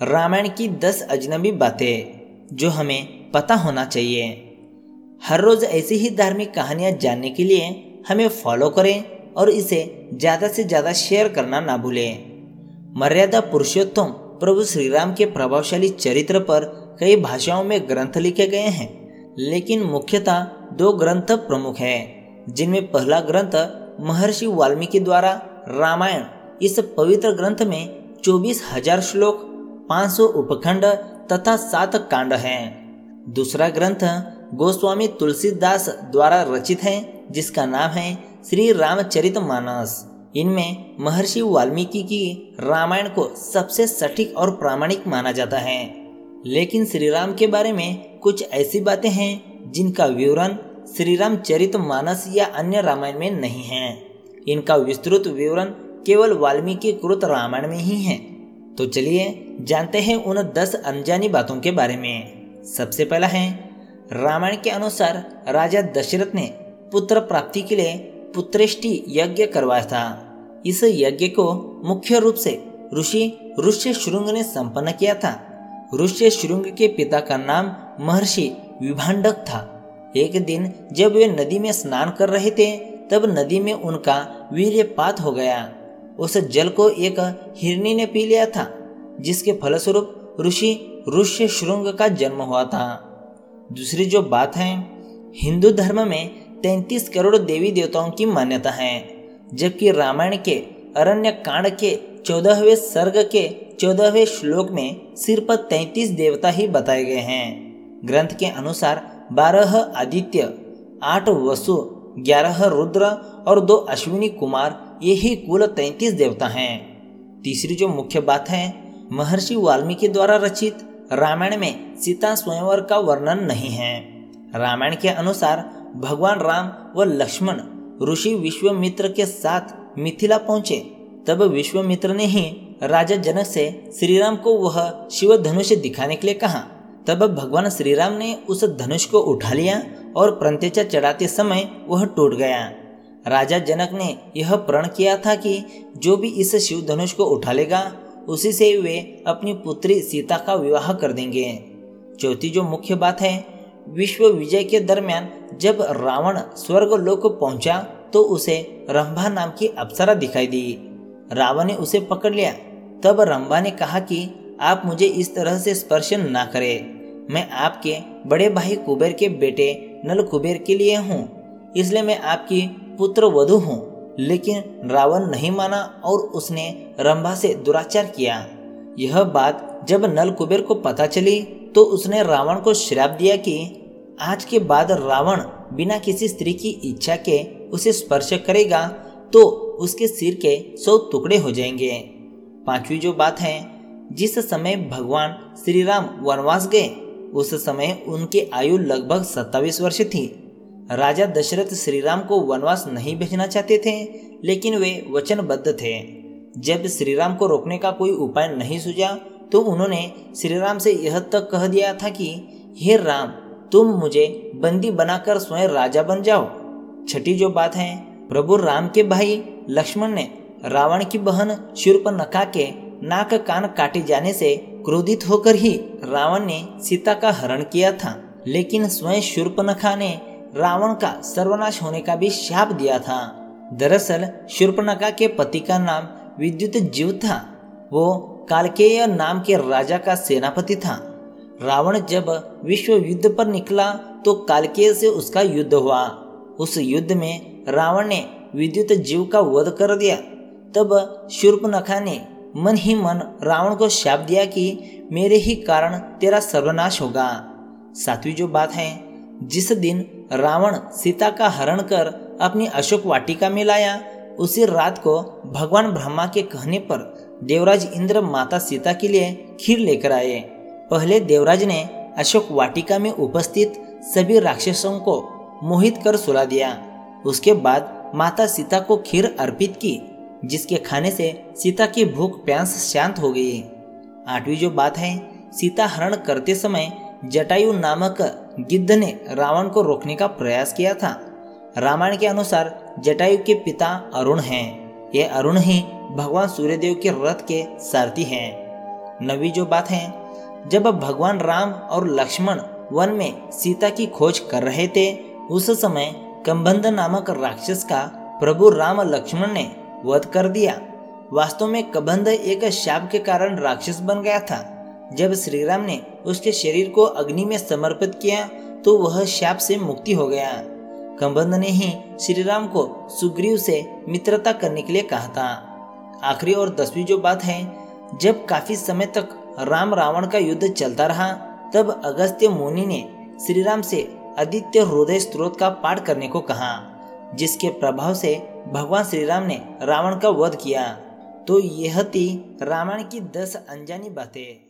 रामायण की दस अजनबी बातें जो हमें पता होना चाहिए। हर रोज ऐसी ही धार्मिक कहानियाँ जानने के लिए हमें फॉलो करें और इसे ज़्यादा से ज़्यादा शेयर करना ना भूलें। मर्यादा पुरुषोत्तम प्रभु श्री राम के प्रभावशाली चरित्र पर कई भाषाओं में ग्रंथ लिखे गए हैं, लेकिन मुख्यतः दो ग्रंथ प्रमुख हैं, जिनमें पहला ग्रंथ महर्षि वाल्मीकि द्वारा रामायण इस पवित्र ग्रंथ में चौबीस हज़ार श्लोक 500 उपखंड तथा सात कांड हैं। दूसरा ग्रंथ गोस्वामी तुलसीदास द्वारा रचित है, जिसका नाम है श्री रामचरित मानस। इनमें महर्षि वाल्मीकि की रामायण को सबसे सटीक और प्रामाणिक माना जाता है। लेकिन श्री राम के बारे में कुछ ऐसी बातें हैं, जिनका विवरण श्री राम चरित मानस या अन्य रामायण में नहीं है। इनका विस्तृत विवरण केवल वाल्मीकि कृत रामायण में ही है। तो चलिए जानते हैं उन दस अनजानी बातों के बारे में। सबसे पहला है, रामायण के अनुसार राजा दशरथ ने पुत्र प्राप्ति के लिए पुत्रेष्टि यज्ञ करवाया था। इस यज्ञ को मुख्य रूप से ऋषि ऋष्य श्रृंग ने संपन्न किया था। ऋष्य श्रृंग के पिता का नाम महर्षि विभाडक था। एक दिन जब वे नदी में स्नान कर रहे थे, तब नदी में उनका वीर्यपात हो गया। उस जल को एक हिरनी ने पी लिया था, जिसके फलस्वरूप ऋषि ऋष्य श्रृंग का जन्म हुआ था। दूसरी जो बात है, हिंदू धर्म में तैतीस करोड़ देवी देवताओं की मान्यता है, जबकि रामायण के, अरण्य कांड के, चौदहवें सर्ग के, चौदहवें श्लोक में सिर्फ़ तैतीस देवता ही बताए गए हैं। ग्रंथ के अनुसार बारह आदित्य, आठ वसु, ग्यारह रुद्र और दो अश्विनी कुमार यही कुल तैतीस देवता हैं। तीसरी जो मुख्य बात है, महर्षि वाल्मीकि द्वारा रचित रामायण में सीता स्वयंवर का वर्णन नहीं है। रामायण के अनुसार भगवान राम व लक्ष्मण ऋषि विश्वमित्र के साथ मिथिला पहुँचे। तब विश्वमित्र ने ही राजा जनक से श्री राम को वह शिव धनुष दिखाने के लिए कहा। तब भगवान श्री राम ने उस धनुष को उठा लिया और प्रंतेचा चढ़ाते समय वह टूट गया। राजा जनक ने यह प्रण किया था कि जो भी इस शिव धनुष को उठा लेगा, उसी से वे अपनी पुत्री सीता का विवाह कर देंगे। चौथी जो मुख्य बात है, विश्व विजय के दरमियान जब रावण स्वर्ग लोक पहुँचा तो उसे रंभा नाम की अप्सरा दिखाई दी। रावण ने उसे पकड़ लिया। तब रंभा ने कहा कि आप मुझे इस तरह से स्पर्श ना करें। मैं आपके बड़े भाई कुबेर के बेटे नल कुबेर के लिए हूँ। इसलिए मैं आपकी पुत्र वधु हूँ। लेकिन रावण नहीं माना और उसने रंभा से दुराचार किया। यह बात जब नल कुबेर को पता चली तो उसने रावण को श्राप दिया कि आज के बाद रावण बिना किसी स्त्री की इच्छा के उसे स्पर्श करेगा तो उसके सिर के सौ टुकड़े हो जाएँगे। पांचवी जो बात है, जिस समय भगवान श्री राम वनवास गए, उस समय उनकी आयु लगभग सत्तावीस वर्ष थी। राजा दशरथ श्रीराम को वनवास नहीं भेजना चाहते थे, लेकिन वे वचनबद्ध थे। जब श्रीराम को रोकने का कोई उपाय नहीं सूझा तो उन्होंने श्रीराम से यह तक कह दिया था कि, हे राम, तुम मुझे बंदी बनाकर स्वयं राजा बन जाओ। छठी जो बात है, प्रभु राम के भाई लक्ष्मण ने रावण की बहन नका के नाक कान काटे जाने से क्रोधित होकर ही रावण ने सीता का हरण किया था। लेकिन स्वयं शूर्पनखा ने रावण का सर्वनाश होने का भी शाप दिया था। दरअसल शूर्पणखा के पति का नाम विद्युत जीव था। वो कालकेय नाम के राजा का सेनापति था। रावण जब विश्व युद्ध पर निकला तो कालकेय से उसका युद्ध हुआ। उस युद्ध में रावण ने विद्युत जीव का वध कर दिया। तब शूर्पनखा ने मन ही मन रावण को शाप दिया कि मेरे ही कारण तेरा सर्वनाश होगा। सातवीं जो बात है, जिस दिन रावण सीता का हरण कर अपनी अशोक वाटिका में लाया। उसी रात को भगवान ब्रह्मा के कहने पर देवराज इंद्र माता सीता के लिए खीर लेकर आए। पहले देवराज ने अशोक वाटिका में उपस्थित सभी राक्षसों को मोहित कर सुला दिया। उसके बाद माता सीता को खीर अर्पित की, जिसके खाने से सीता की भूख प्यास शांत हो गई। आठवीं जो बात है, सीता हरण करते समय जटायु नामक गिद्ध ने रावण को रोकने का प्रयास किया था। रामायण के अनुसार जटायु के पिता अरुण हैं। ये अरुण ही भगवान सूर्यदेव के रथ के सारथी हैं। नवी जो बात है, जब भगवान राम और लक्ष्मण वन में सीता की खोज कर रहे थे, उस समय कंबंध नामक राक्षस का प्रभु राम लक्ष्मण ने वध कर दिया। वास्तव में कबंध एक शाप के कारण राक्षस बन गया था। जब श्री राम ने उसके शरीर को अग्नि में समर्पित किया तो वह शाप से मुक्ति हो गया। कंबंध ने ही श्री राम को सुग्रीव से मित्रता करने के लिए कहा था। आखिरी और दसवीं जो बात है, जब काफ़ी समय तक राम रावण का युद्ध चलता रहा, तब अगस्त्य मुनि ने श्री राम से आदित्य हृदय स्त्रोत का पाठ करने को कहा, जिसके प्रभाव से भगवान श्री राम ने रावण का वध किया। तो यह थी रामायण की दस अनजानी बातें।